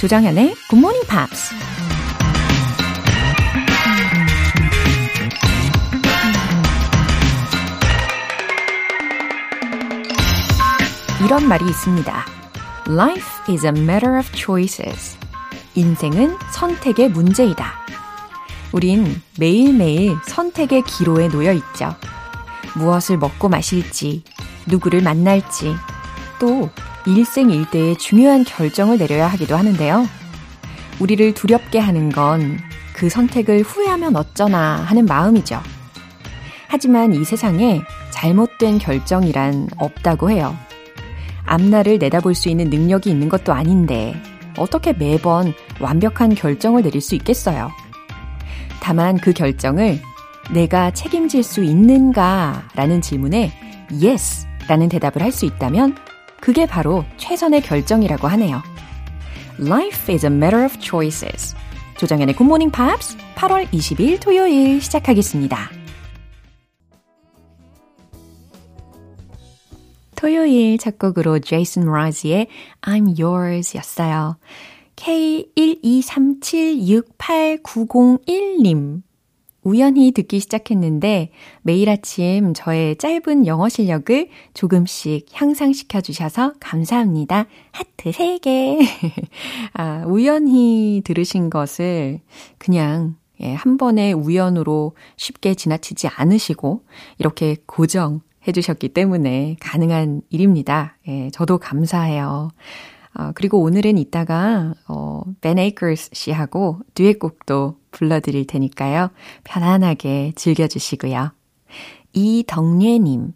Good Morning Pops. 이런 말이 있습니다. Life is a matter of choices. 인생은 선택의 문제이다. 우린 매일매일 선택의 기로에 놓여 있죠. 무엇을 먹고 마실지, 누구를 만날지, 또 일생일대의 중요한 결정을 내려야 하기도 하는데요. 우리를 두렵게 하는 건 그 선택을 후회하면 어쩌나 하는 마음이죠. 하지만 이 세상에 잘못된 결정이란 없다고 해요. 앞날을 내다볼 수 있는 능력이 있는 것도 아닌데 어떻게 매번 완벽한 결정을 내릴 수 있겠어요? 다만 그 결정을 내가 책임질 수 있는가 라는 질문에 yes 라는 대답을 할 수 있다면 그게 바로 최선의 결정이라고 하네요. Life is a matter of choices. 조정연의 Good Morning Pops 8월 20일 토요일 시작하겠습니다. 토요일 첫 곡으로 제이슨 브라지의 I'm Yours 였어요. K123768901님 우연히 듣기 시작했는데 매일 아침 저의 짧은 영어 실력을 조금씩 향상시켜 주셔서 감사합니다. 하트 3개. 아, 우연히 들으신 것을 그냥 예, 한 번의 우연으로 쉽게 지나치지 않으시고 이렇게 고정 해주셨기 때문에 가능한 일입니다. 예, 저도 감사해요. 어, 그리고 오늘은 이따가, 어, Ben Akers 씨하고 듀엣곡도 불러드릴 테니까요. 편안하게 즐겨주시고요. 이덕례님.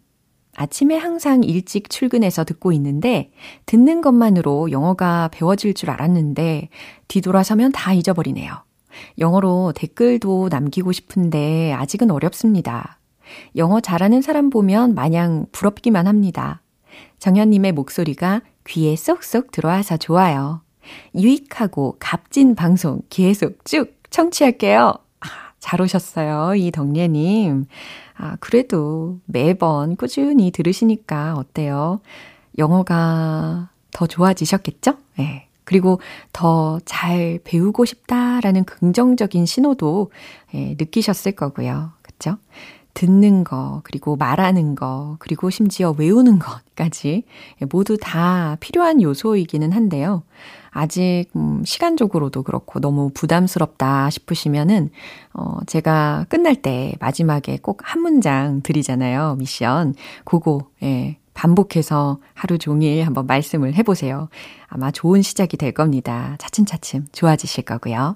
아침에 항상 일찍 출근해서 듣고 있는데, 듣는 것만으로 영어가 배워질 줄 알았는데, 뒤돌아서면 다 잊어버리네요. 영어로 댓글도 남기고 싶은데, 아직은 어렵습니다. 영어 잘하는 사람 보면 마냥 부럽기만 합니다. 정현님의 목소리가 귀에 쏙쏙 들어와서 좋아요. 유익하고 값진 방송 계속 쭉 청취할게요. 아, 잘 오셨어요, 이덕예님. 아, 그래도 매번 꾸준히 들으시니까 어때요? 영어가 더 좋아지셨겠죠? 예. 네. 그리고 더 잘 배우고 싶다라는 긍정적인 신호도 예, 느끼셨을 거고요. 그쵸? 듣는 거, 그리고 말하는 거, 그리고 심지어 외우는 것까지 모두 다 필요한 요소이기는 한데요. 아직 음, 시간적으로도 그렇고 너무 부담스럽다 싶으시면은 어 제가 끝날 때 마지막에 꼭 한 문장 드리잖아요. 미션. 그거 예. 반복해서 하루 종일 한번 말씀을 해보세요. 아마 좋은 시작이 될 겁니다. 차츰차츰 좋아지실 거고요.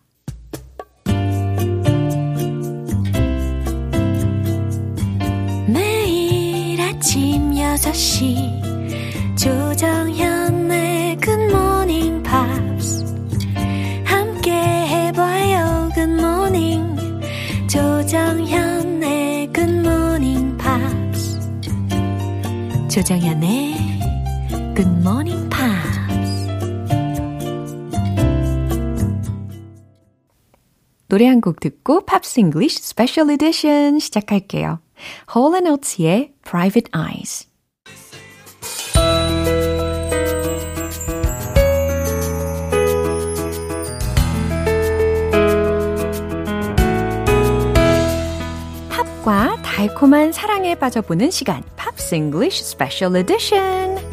6시 조정현의 굿모닝 팝스 함께 해봐요 굿모닝 조정현의 굿모닝 팝스 조정현의 굿모닝 팝스 노래 한 곡 듣고 Pops English Special Edition 시작할게요. Hall Oates의 Private Eyes. 팝과 달콤한 사랑에 빠져보는 시간, 팝스 잉글리쉬 스페셜 에디션.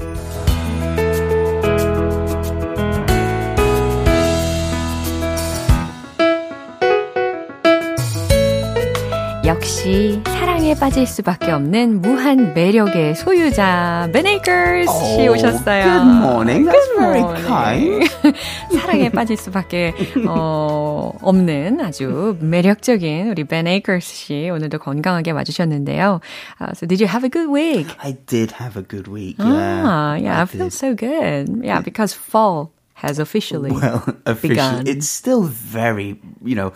역시 사랑에 빠질 수밖에 없는 무한 매력의 소유자 베네이커스 씨 oh, 오셨어요. Good morning. That's very kind. 사랑에 빠질 수밖에 어, 없는 아주 매력적인 우리 베네이커스 씨 오늘도 건강하게 와주셨는데요. Uh, so did you have a good week? I did have a good week. Yeah. Ah, yeah, I, I feel so good. Yeah, because fall has officially Well, officially, begun. it's still very, you know,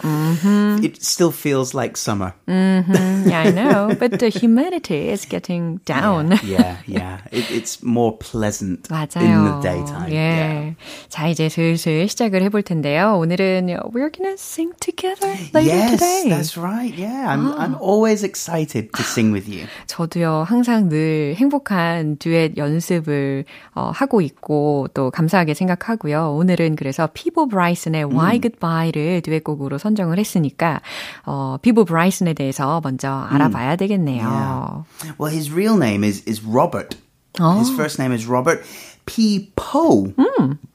it still feels like summer. Mm, yeah, I know. But the humidity is getting down. Yeah, yeah. It, it's more pleasant 맞아요. in the daytime. 예. Yeah. 자, 이제 슬슬 시작을 해볼 텐데요. 오늘은 we're gonna sing together later yes, today. that's right. Yeah, I'm, I'm always excited to sing with you. 저도요, 항상 늘 행복한 듀엣 연습을 어, 하고 있고 또 감사하게 생각하고요. 오늘은 그래서 피보 브라이슨의 Why Goodbye를 듀엣곡으로 선정을 했으니까 어, 피보 브라이슨에 대해서 먼저 알아봐야 되겠네요. Well, his real name is is Robert. His first name is Robert P. Poe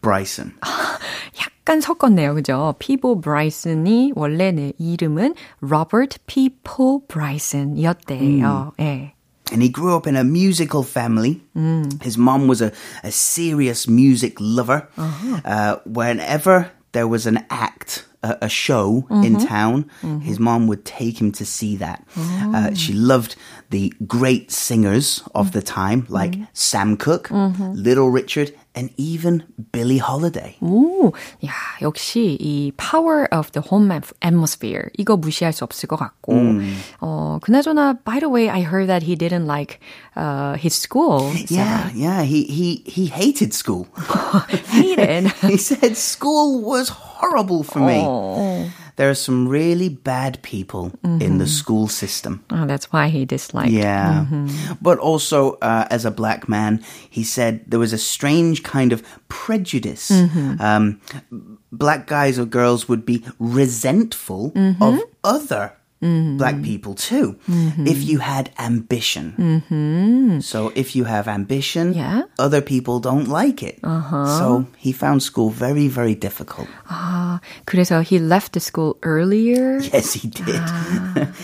Bryson. 약간 섞었네요. 그죠? 피보 브라이슨이 원래 내 이름은 로버트 피포 브라이슨이었대요. 예. And he grew up in a musical family. Mm. His mom was a, a serious music lover. Uh-huh. Uh, whenever there was an act, a, a show in mm-hmm. town, mm-hmm. his mom would take him to see that. Uh, oh. she loved the great singers of mm. the time, like mm-hmm. Sam Cooke, Little Richard, and even Billie Holiday. 오, 야, 역시 이 power of the home atm- atmosphere 이거 무시할 수 없을 것 같고, 어, 그나저나 by the way, I heard that he didn't like uh, his school. Yeah, yeah. He he he hated school. hated. he said school was horrible for me. Oh. There are some really bad people in the school system. Oh, that's why he disliked. Yeah. But also, uh, as a black man, he said there was a strange kind of prejudice. Um, black guys or girls would be resentful of other black people too if you had ambition. So if you have ambition, Yeah. other people don't like it. So he found school very, very difficult. 아, 그래서 he left the school earlier. Yes, he did.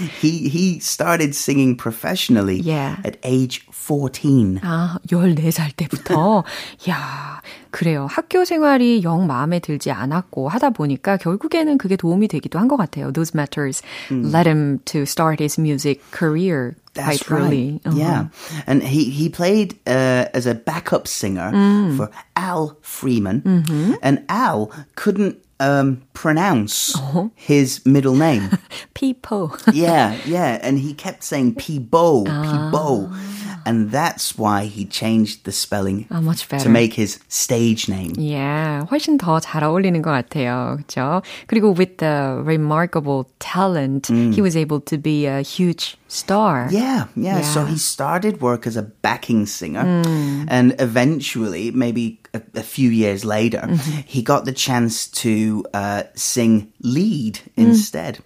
he he started singing professionally Yeah. at age 14. 아, 14살 때부터. 야, 그래요. 학교 생활이 영 마음에 들지 않았고 하다 보니까 결국에는 그게 도움이 되기도 한 것 같아요. Those matters led him to start his music career That's quite early. right. Yeah. And he, he played uh, as a backup singer for Al Freeman. And Al couldn't um, pronounce his middle name. People. yeah, yeah. And he kept saying Peebo, Peebo And that's why he changed the spelling Ah, much better. to make his stage name. Yeah, 훨씬 더 잘 어울리는 것 같아요. 그렇죠? 그리고 with the remarkable talent, he was able to be a huge star. Yeah, yeah, So Yeah. he started work as a backing singer, and eventually, maybe a, a few years later, he got the chance to uh, sing lead instead.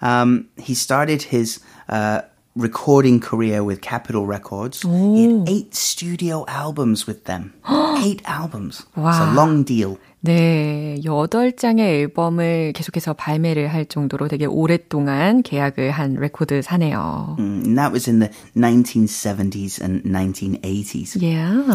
Um, he started his uh, recording career with Capitol Records. He had eight studio albums with them. eight albums. Wow. It's a long deal. 네, 8장의 앨범을 계속해서 발매를 할 정도로 되게 오랫동안 계약을 한 레코드 사네요. Mm, that was in the 1970s and 1980s. Yeah.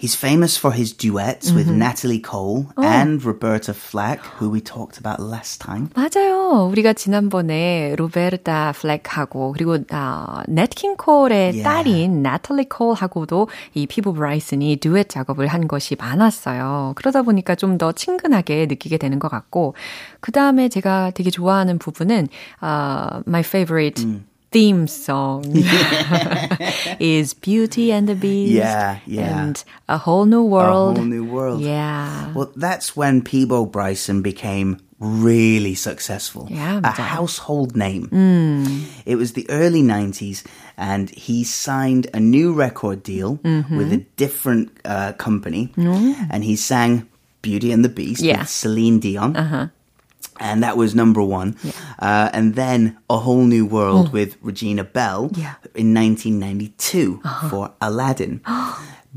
He's famous for his duets with Natalie Cole and Roberta Flack, who we talked about last time. 맞아요. 우리가 지난번에 로베르타 플렉하고 그리고 아, 넷킹 콜의 Yeah. 딸인 나탈리 콜하고도 이 피부 브라이슨이 듀엣 작업을 한 것이 많았어요. 그러다 보니까 좀더 친근하게 느끼게 되는 것 같고 그 다음에 제가 되게 좋아하는 부분은 아, my favorite theme song is Beauty and the Beast Yeah, yeah. and A Whole New World. A whole new world. Yeah. Well, that's when Peebo Bryson became really successful. Yeah, a 맞아요. household name. It was the early 90s, and he signed a new record deal with a different uh, company, and he sang Beauty and the Beast Yeah. with Celine Dion. And that was number one. Uh, and then A Whole New World with Regina Bell Yeah. in 1992 for Aladdin.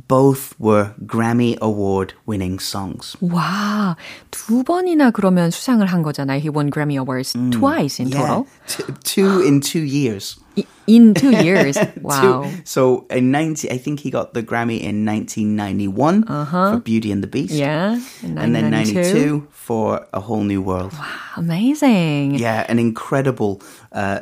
Both were Grammy Award winning songs. 와, 두 번이나 그러면 수상을 한 거잖아요. He won Grammy Awards twice in Yeah, total. t- two in two years. in two years. Wow. two, so in 90, I think he got the Grammy in 1991 uh-huh. for Beauty and the Beast. Yeah. And then 92 for A Whole New World. Wow, amazing. Yeah, an incredible, uh,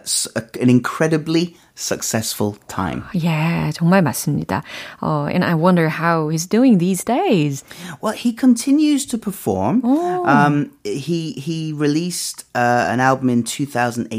an incredibly successful time. Yeah, 정말 맞습니다. Uh, and I wonder how he's doing these days. Well, he continues to perform. Oh. Um, he he released uh, an album in 2018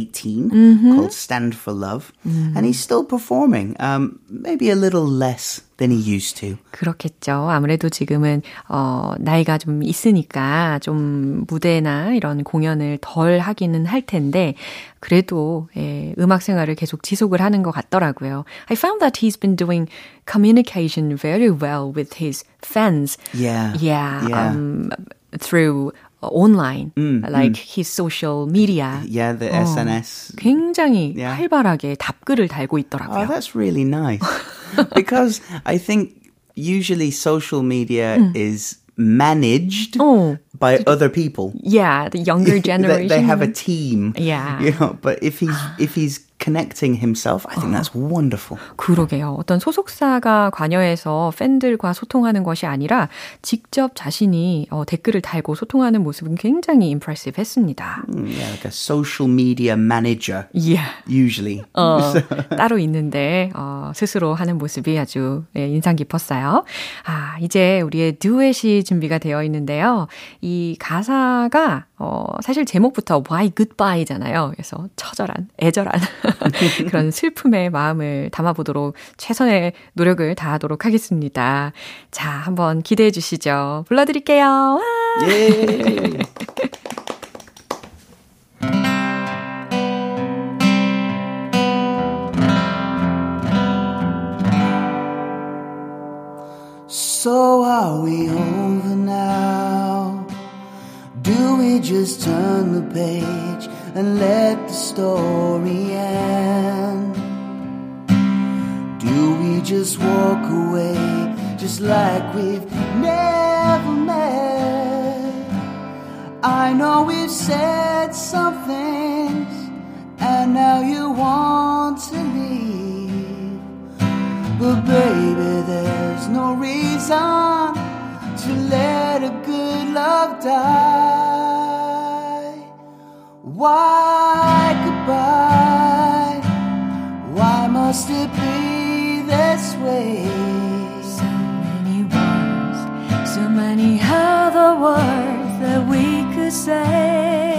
mm-hmm. called Stand for Love, Mm-hmm. and he's still performing. Um, maybe a little less than he used to. 그렇겠죠. 아무래도 지금은 어 나이가 좀 있으니까 좀 무대나 이런 공연을 덜 하기는 할 텐데 그래도 예, 음악 생활을 계속 지속을 하는 것 같더라고요. I found that he's been doing communication very well with his fans. Yeah. Yeah. yeah. Um, through online, mm, like mm. his social media. Yeah, the 어, SNS. 굉장히 yeah. 활발하게 답글을 달고 있더라고요. Oh, that's really nice. because I think usually social media mm. is managed oh. by other people. Yeah, the younger generation. they, they have a team. Yeah. You know, but if he's if he's connecting himself. I think that's wonderful. 그러게요. 어떤 소속사가 관여해서 팬들과 소통하는 것이 아니라 직접 자신이 어, 댓글을 달고 소통하는 모습은 굉장히 impressive 했습니다. Yeah, like a social media manager. Yeah. Usually. 어, 따로 있는데 어, 스스로 하는 모습이 아주 예, 인상 깊었어요. 아, 이제 우리의 듀엣이 준비가 되어 있는데요. 이 가사가 어, 사실 제목부터 Why Goodbye잖아요. 그래서 처절한, 애절한 그런 슬픔의 마음을 담아보도록 최선의 노력을 다하도록 하겠습니다. 자, 한번 기대해 주시죠. 불러드릴게요. 예. So are we over now? Do we just turn the page and let the story end? Do we just walk away just like we've never met? I know we've said some things and now you want to leave. But baby, there's no reason to let a good love die. Why goodbye? Why must it be this way? So many words, so many other words that we could say.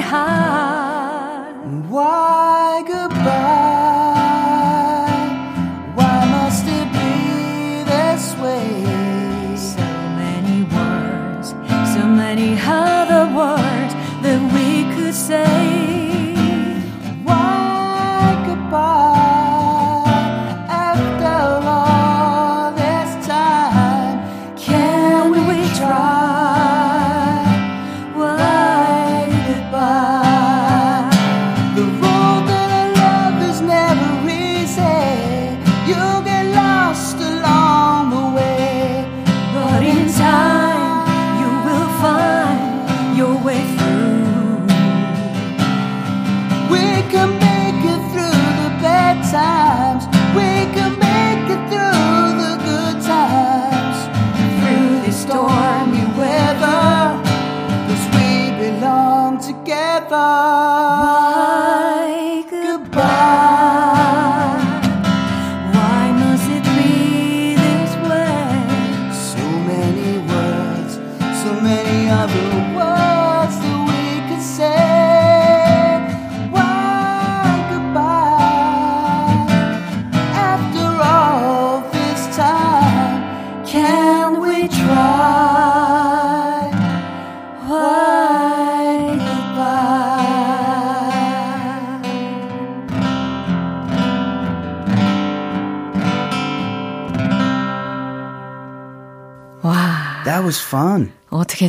好。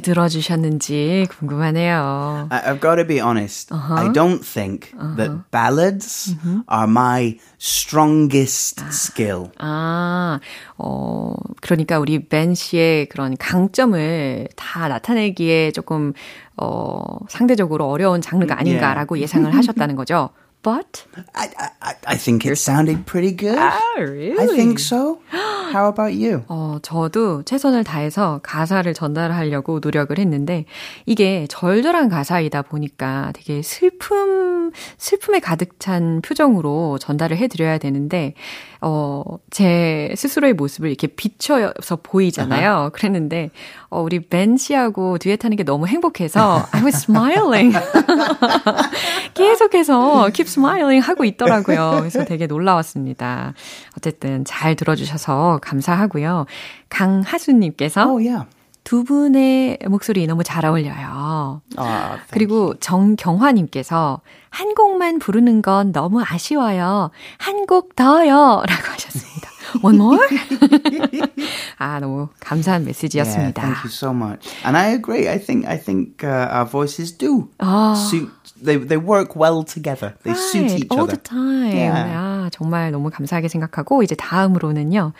들어주셨는지 궁금하네요. I, have got to be honest. Uh-huh. I don't think uh-huh. that ballads uh-huh. are my strongest skill. 아, 어, 그러니까 우리 벤 씨의 그런 강점을 다 나타내기에 조금, 어, 상대적으로 어려운 장르가 아닌가라고 yeah. 예상을 하셨다는 거죠. But I, I, I think it sounded pretty good. Oh, really? I think so. How about you? 어, 저도 최선을 다해서 가사를 전달하려고 노력을 했는데 이게 절절한 가사이다 보니까 되게 슬픔 슬픔에 가득 찬 표정으로 전달을 해 드려야 되는데 어, 제 스스로의 모습을 이렇게 비춰서 보이잖아요. Uh-huh. 그랬는데, 어, 우리 벤 씨하고 듀엣 하는 게 너무 행복해서, I was smiling. 계속해서 keep smiling 하고 있더라고요. 그래서 되게 놀라웠습니다. 어쨌든 잘 들어주셔서 감사하고요. 강하수님께서, oh, yeah. 두 분의 목소리 너무 잘 어울려요. 아, 그리고 정경화님께서 한 곡만 부르는 건 너무 아쉬워요. 한 곡 더요. 라고 하셨습니다. One more? 아, 너무 감사한 메시지였습니다. Yeah, thank you so much. And I agree. I think, I think uh, our voices do 아. suit they they work well together. They right, suit each all other. the time. Yeah. 아, 정말 너무 감사하게 생각하고 이제 다음으로는요.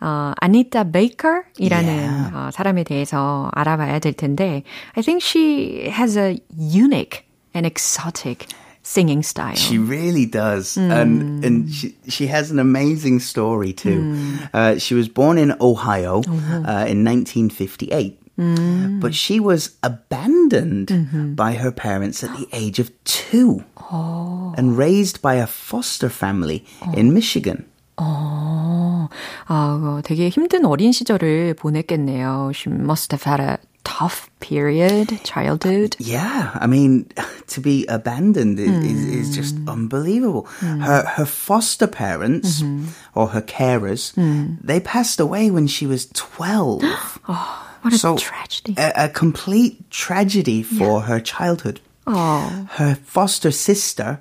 어, 아니타 베이커이라는 Yeah. 어, 사람에 대해서 알아봐야 될 텐데 I think she has a unique and exotic singing style. She really does, and and she she has an amazing story too. Uh, she was born in Ohio uh, in 1958. But she was abandoned by her parents at the age of two and raised by a foster family in Michigan. 어, 아, 되게 힘든 어린 시절을 보냈겠네요. She must have had a tough period, childhood. Yeah, I mean, to be abandoned is, is, is just unbelievable. Her her foster parents or her carers, they passed away when she was twelve. What a So, tragedy. A, a complete tragedy for her childhood. 어, Her foster sister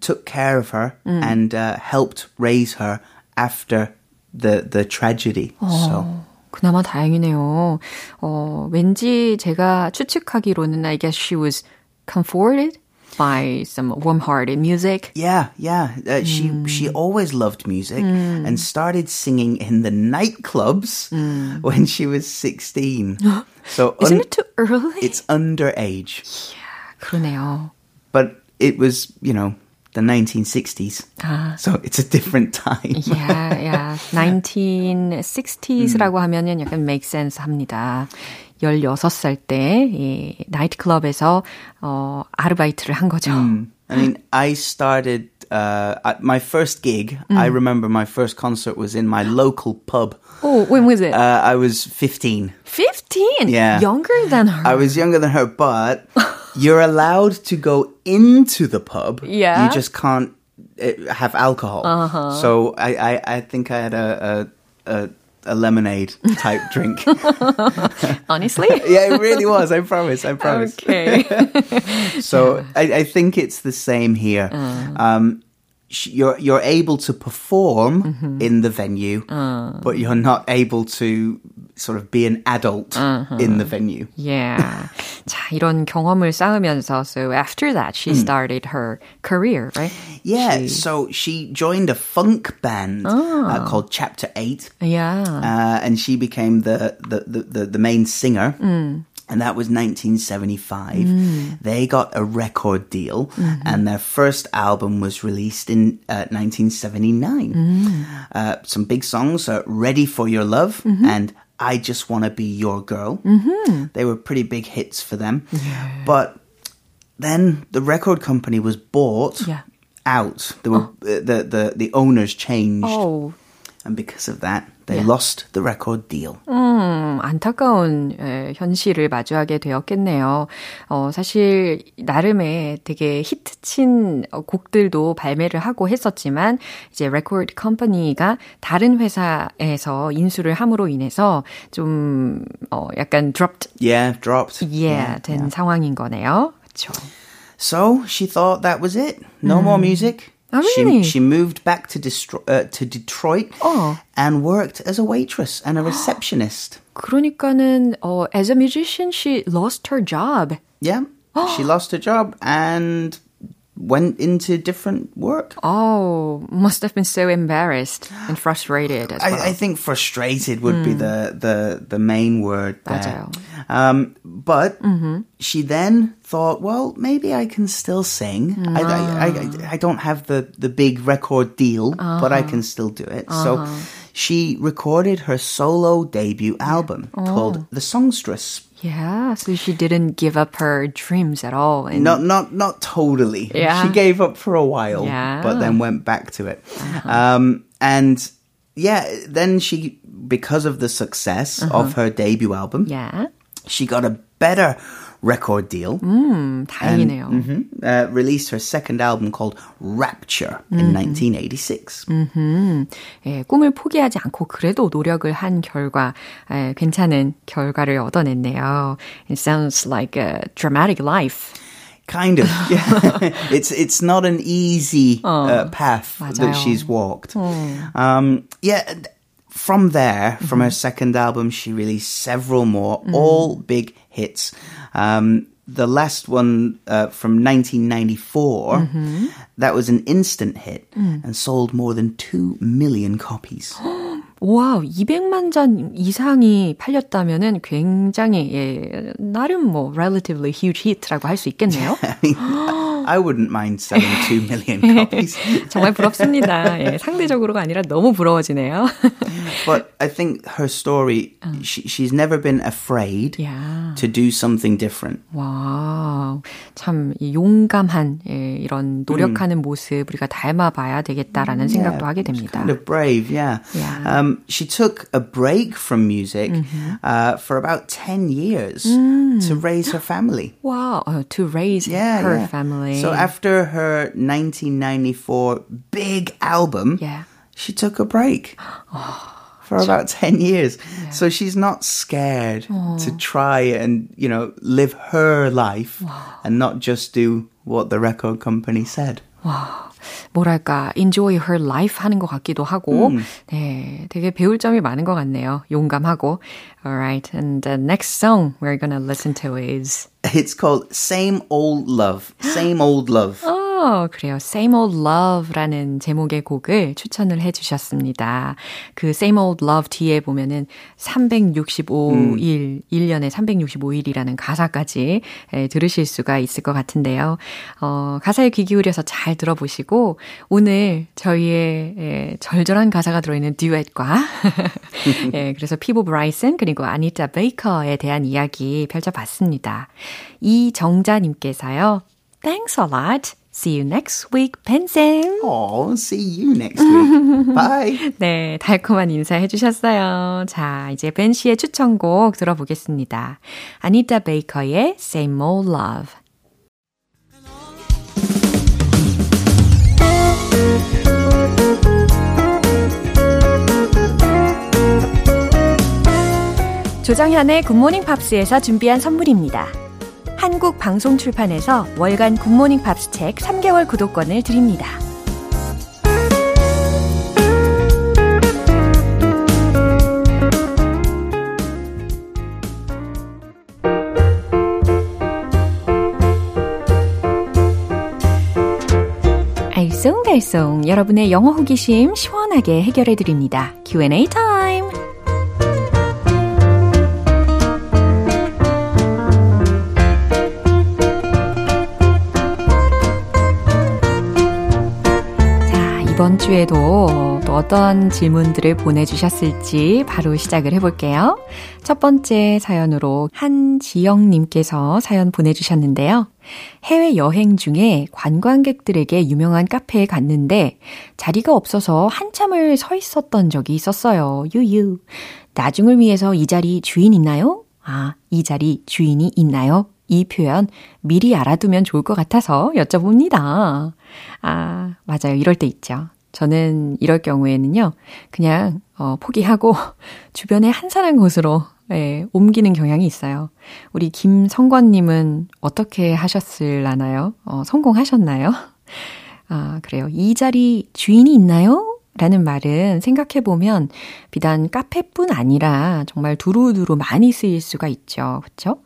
took care of her and uh, helped raise her after the the tragedy. So 그나마 다행이네요. 어, 왠지 제가 추측하기로는 I guess she was comforted by some warm-hearted music. yeah, yeah. Uh, She she always loved music and started singing in the nightclubs when she was sixteen. so Isn't un- it too early? it's underage, 그러네요. but it was you know the 1960s. 아. So it's a different time. Yeah, yeah. 1960s라고 하면은 약간 make sense 합니다. 16살 때, 이, 나이트클럽에서, 어, 아르바이트를 한 거죠. I mean, I started uh, at my first gig. I remember my first concert was in my local pub. Oh, when was it? Uh, I was 15. 15? Yeah. Younger than her. I was younger than her, but you're allowed to go into the pub. Yeah. You just can't uh, have alcohol. So I, I, I think I had a, a, a, a lemonade type drink. Honestly? yeah, it really was. I promise. I promise. Okay. So I, I think it's the same here. Uh. Um, you're you're able to perform mm-hmm. in the venue, uh. but you're not able to sort of be an adult in the venue. Yeah. 자, 이런 경험을 쌓으면서, so after that, she started her career, right? Yeah, She- so she joined a funk band uh, called Chapter Eight, Yeah. uh, and she became the the, the, the, the main singer. And that was 1975. They got a record deal, and their first album was released in uh, 1979. Uh, some big songs, uh, "Ready for Your Love" and "I Just Wanna Be Your Girl." They were pretty big hits for them. But then the record company was bought Yeah. out. Were, uh, the, the, the owners changed. Oh. And because of that, they Yeah. lost the record deal. 음, 안타까운 에, 현실을 마주하게 되었겠네요. 어, 사실 나름의 되게 히트친 어, 곡들도 발매를 하고 했었지만 이제 레코드 컴퍼니가 다른 회사에서 인수를 함으로 인해서 좀 어, 약간 dropped Yeah, dropped. yeah, 된 상황인 거네요. 그렇죠. So she thought that was it. No more music. Oh, really? She, she moved back to, Destro- uh, to Detroit Oh. and worked as a waitress and a receptionist. 그러니까는 어, as a musician, she lost her job. Yeah, she lost her job and went into different work. Oh, must have been so embarrassed and frustrated. As I, well. I think frustrated would mm. be hmm. the, the the main word there. Um, but mm-hmm. she then thought, well, maybe I can still sing. No. I, I, I, I, ah. don't have the, the big record deal, uh-huh. but I can still do it. Uh-huh. So she recorded her solo debut album called The Songstress. Yeah, so she didn't give up her dreams at all. And Not not not totally. Yeah. She gave up for a while, Yeah. but then went back to it. Um, and yeah, then she, because of the success of her debut album, yeah, she got a better record deal. 음, 다행이네요. Mhm. Uh, released her second album called Rapture in 1986. 예, 꿈을 포기하지 않고 그래도 노력을 한 결과 예, 괜찮은 결과를 얻어냈네요. It sounds like a dramatic life. Kind of, yeah. it's it's not an easy uh, path 맞아요. that she's walked. Um, yeah, th- from there, from her second album, she released several more, all big hits. Um, the last one uh, from 1994, that was an instant hit and sold more than two million copies. 와, 200만 잔 이상이 팔렸다면은 굉장히 예, 나름 뭐 relatively huge hit라고 할 수 있겠네요. I wouldn't mind selling two million copies. 정말 부럽습니다. 예, 상대적으로가 아니라 너무 부러워지네요. But I think her story, she, she's never been afraid 야. to do something different. 와, 참 용감한 예, 이런 노력하는 모습 우리가 닮아봐야 되겠다라는 생각도 하게 it's 됩니다. Kind of brave, yeah. Yeah. Um, she took a break from music uh, for about 10 years to raise her family. 와, uh, to raise Yeah, her yeah. So after her 1994 big album, yeah. she took a break. For about 10 years. So she's not scared to try and, you know, live her life and not just do what the record company said. 와, 뭐랄까, enjoy her life 하는 것 같기도 하고, 네, 되게 배울 점이 많은 것 같네요. 용감하고. Alright, and the next song we're gonna listen to is, It's called Same Old Love. Same Old Love. 어, 그래요. Same Old Love라는 제목의 곡을 추천을 해주셨습니다. 그 Same Old Love 뒤에 보면은 365일, 1년에 365일이라는 가사까지 예, 들으실 수가 있을 것 같은데요. 어, 가사에 귀 기울여서 잘 들어보시고, 오늘 저희의 예, 절절한 가사가 들어있는 듀엣과, 예, 그래서 피보 브라이슨 그리고 아니타 베이커에 대한 이야기 펼쳐봤습니다. 이정자님께서요. Thanks a lot. See you next week, 벤쌤. Oh, see you next week. Bye. 네, 달콤한 인사 해 주셨어요. 자, 이제 벤 씨의 추천곡 들어보겠습니다. 아니타 베이커의 Same Old Love. 조정현의 굿모닝 팝스에서 준비한 선물입니다. 한국 방송 출판에서 월간 굿모닝 팝스 책 3개월 구독권을 드립니다. 알쏭달쏭 여러분의 영어 호기심 시원하게 해결해 드립니다. Q&A 타 이번 주에도 또 어떤 질문들을 보내주셨을지 바로 시작을 해볼게요. 첫 번째 사연으로 한지영님께서 사연 보내주셨는데요. 해외 여행 중에 관광객들에게 유명한 카페에 갔는데 자리가 없어서 한참을 서 있었던 적이 있었어요. 유유. 나중을 위해서 이 자리 주인 있나요? 아, 이 자리 주인이 있나요? 이 표현 미리 알아두면 좋을 것 같아서 여쭤봅니다. 아, 맞아요. 이럴 때 있죠. 저는 이럴 경우에는요, 그냥, 어, 포기하고 주변에 한산한 곳으로, 예, 옮기는 경향이 있어요. 우리 김성권님은 어떻게 하셨을라나요? 어, 성공하셨나요? 아, 그래요. 이 자리 주인이 있나요? 라는 말은 생각해보면 비단 카페뿐 아니라 정말 두루두루 많이 쓰일 수가 있죠. 그쵸?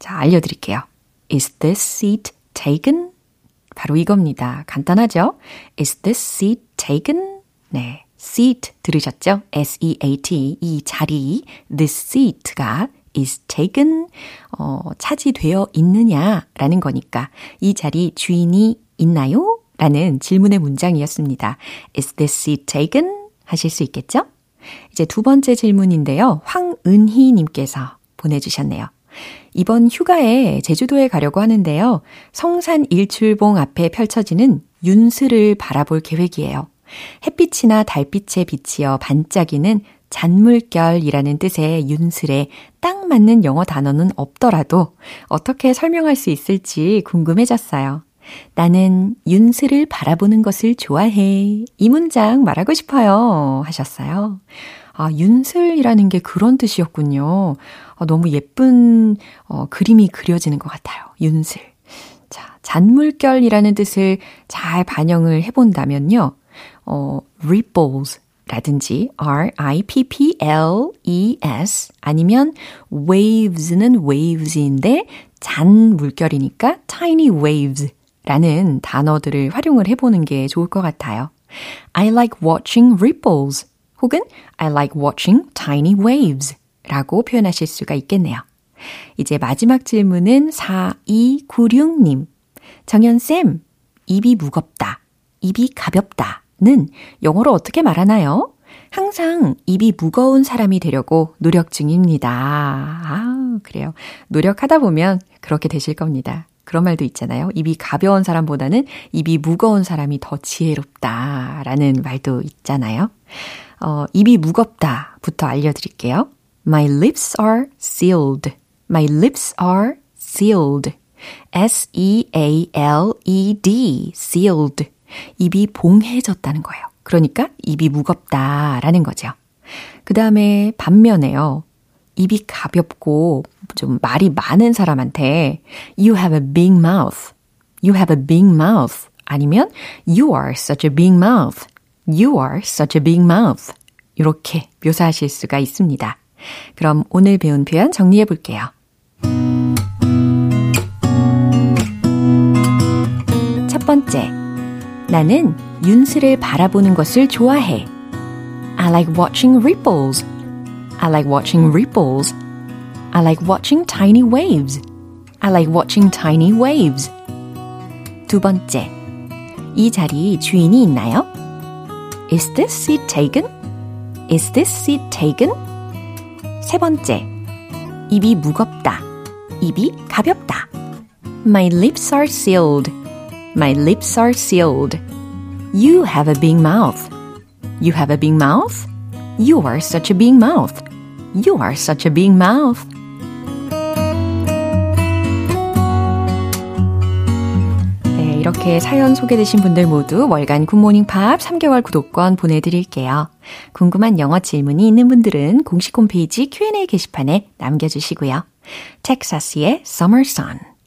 자, 알려드릴게요. Is this seat taken? 바로 이겁니다. 간단하죠? Is this seat taken? 네. seat 들으셨죠? S-E-A-T, 이 자리, this seat가 is taken, 어, 차지되어 있느냐라는 거니까 이 자리 주인이 있나요? 라는 질문의 문장이었습니다. Is this seat taken? 하실 수 있겠죠? 이제 두 번째 질문인데요. 황은희 님께서 보내주셨네요. 이번 휴가에 제주도에 가려고 하는데요. 성산 일출봉 앞에 펼쳐지는 윤슬을 바라볼 계획이에요. 햇빛이나 달빛에 비치어 반짝이는 잔물결이라는 뜻의 윤슬에 딱 맞는 영어 단어는 없더라도 어떻게 설명할 수 있을지 궁금해졌어요. 나는 윤슬을 바라보는 것을 좋아해. 이 문장 말하고 싶어요. 하셨어요. 아, 윤슬이라는 게 그런 뜻이었군요. 아, 너무 예쁜 어, 그림이 그려지는 것 같아요. 윤슬. 자, 잔물결이라는 뜻을 잘 반영을 해본다면요. 어, ripples 라든지 R-I-P-P-L-E-S 아니면 waves는 waves인데 잔 물결이니까 tiny waves 라는 단어들을 활용을 해보는 게 좋을 것 같아요. I like watching ripples 혹은 I like watching tiny waves 라고 표현하실 수가 있겠네요. 이제 마지막 질문은 4296님. 정연쌤, 입이 무겁다, 입이 가볍다. 는 영어로 어떻게 말하나요? 항상 입이 무거운 사람이 되려고 노력 중입니다. 아, 그래요. 노력하다 보면 그렇게 되실 겁니다. 그런 말도 있잖아요. 입이 가벼운 사람보다는 입이 무거운 사람이 더 지혜롭다. 라는 말도 있잖아요. 어, 입이 무겁다부터 알려드릴게요. My lips are sealed. My lips are sealed. S-E-A-L-E-D. sealed. 입이 봉해졌다는 거예요. 그러니까 입이 무겁다라는 거죠. 그 다음에 반면에요. 입이 가볍고 좀 말이 많은 사람한테 You have a big mouth. You have a big mouth. 아니면 You are such a big mouth. You are such a big mouth. 이렇게 묘사하실 수가 있습니다. 그럼 오늘 배운 표현 정리해 볼게요. 첫 번째. 나는 윤슬을 바라보는 것을 좋아해. I like watching ripples. I like watching ripples. I like watching tiny waves. I like watching tiny waves. 두 번째. 이 자리 주인이 있나요? Is this seat taken? Is this seat taken? 세 번째. 입이 무겁다. 입이 가볍다. My lips are sealed. My lips are sealed. You have a big mouth. You have a big mouth? You are such a big mouth. You are such a big mouth. 네, 이렇게 사연 소개되신 분들 모두 월간 굿모닝 팝 3개월 구독권 보내드릴게요. 궁금한 영어 질문이 있는 분들은 공식 홈페이지 Q&A 게시판에 남겨주시고요. 텍사스의 Summer Sun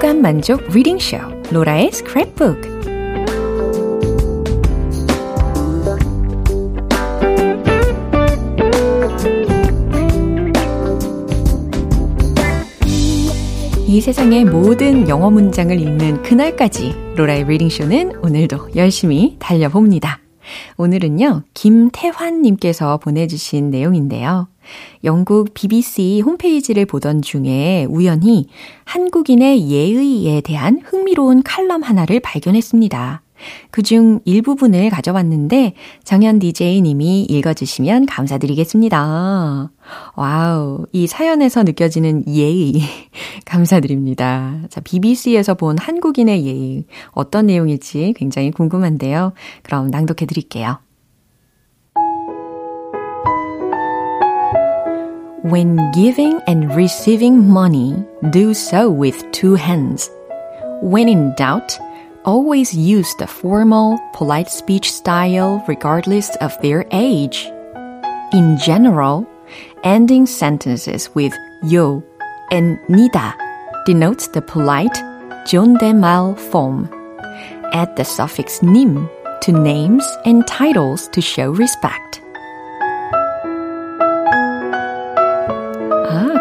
오감 만족 reading 쇼 로라의 스크랩북 이 세상의 모든 영어 문장을 읽는 그날까지 로라의 reading 쇼는 오늘도 열심히 달려봅니다. 오늘은요, 김태환님께서 보내주신 내용인데요. 영국 BBC 홈페이지를 보던 중에 우연히 한국인의 예의에 대한 흥미로운 칼럼 하나를 발견했습니다. 그중 일부분을 가져왔는데 정현 DJ님이 읽어주시면 감사드리겠습니다. Wow, 이 사연에서 느껴지는 예의 감사드립니다. 자, BBC에서 본 한국인의 예의 어떤 내용일지 굉장히 궁금한데요. 그럼 낭독해 드릴게요. When giving and receiving money, do so with two hands. When in doubt, always use the formal, polite speech style regardless of their age. In general, ending sentences with yo and nida denotes the polite 존댓말 form. Add the suffix 님 to names and titles to show respect.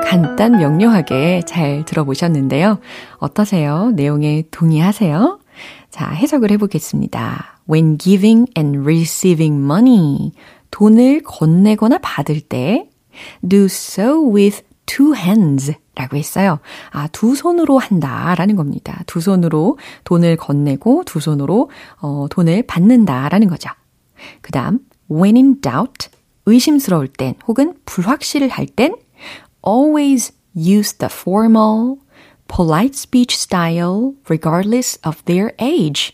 간단 명료하게 잘 들어보셨는데요. 어떠세요? 내용에 동의하세요? 자, 해석을 해보겠습니다. When giving and receiving money, 돈을 건네거나 받을 때, do so with two hands 라고 했어요. 아, 두 손으로 한다 라는 겁니다. 두 손으로 돈을 건네고 두 손으로 어, 돈을 받는다 라는 거죠. 그 다음, when in doubt, 의심스러울 땐 혹은 불확실할 땐 always use the formal, polite speech style regardless of their age.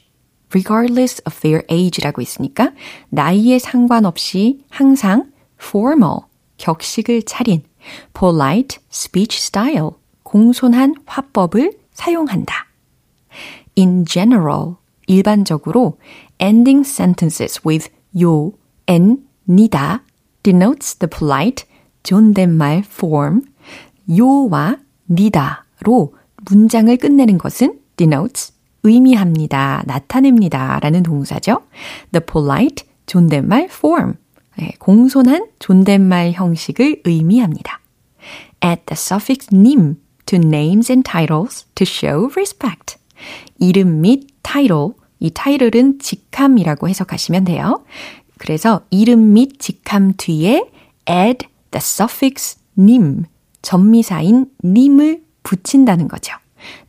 regardless of their age라고 있으니까 나이에 상관없이 항상 formal, 격식을 차린 polite speech style, 공손한 화법을 사용한다. In general, 일반적으로 ending sentences with 요, and 니다 denotes the polite 존댓말 form. 요와 니다로 문장을 끝내는 것은 denotes 의미합니다, 나타냅니다 라는 동사죠. The polite 존댓말 form. 네, 공손한 존댓말 형식을 의미합니다. Add the suffix 님 to names and titles to show respect. 이름 및 title, 이 title은 직함이라고 해석하시면 돼요. 그래서 이름 및 직함 뒤에 add the suffix 님, 전미사인 님을 붙인다는 거죠.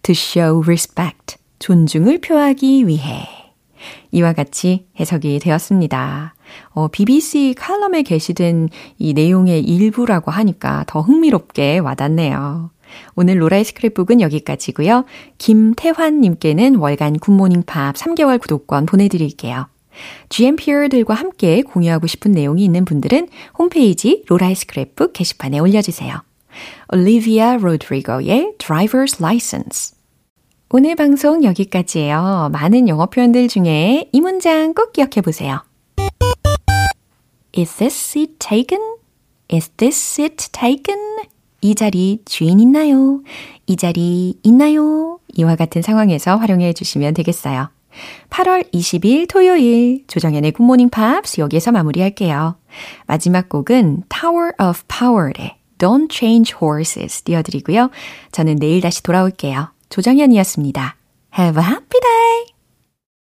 To show respect, 존중을 표하기 위해. 이와 같이 해석이 되었습니다. 어, BBC 칼럼에 게시된 이 내용의 일부라고 하니까 더 흥미롭게 와닿네요. 오늘 로라의 스크랩북은 여기까지고요. 김태환님께는 월간 굿모닝 팝 3개월 구독권 보내드릴게요. GMPR들과 함께 공유하고 싶은 내용이 있는 분들은 홈페이지 로라의 스크랩북 게시판에 올려주세요. 올리비아 로드리고의 Driver's License 오늘 방송 여기까지예요. 많은 영어 표현들 중에 이 문장 꼭 기억해 보세요. Is this seat taken? Is this seat taken? 이 자리 주인 있나요? 이 자리 있나요? 이와 같은 상황에서 활용해 주시면 되겠어요. 8월 20일 토요일 조정연의 굿모닝 팝스 여기에서 마무리할게요. 마지막 곡은 Tower of Power의 Don't Change Horses 띄워드리고요. 저는 내일 다시 돌아올게요. 조정연이었습니다. Have a happy day!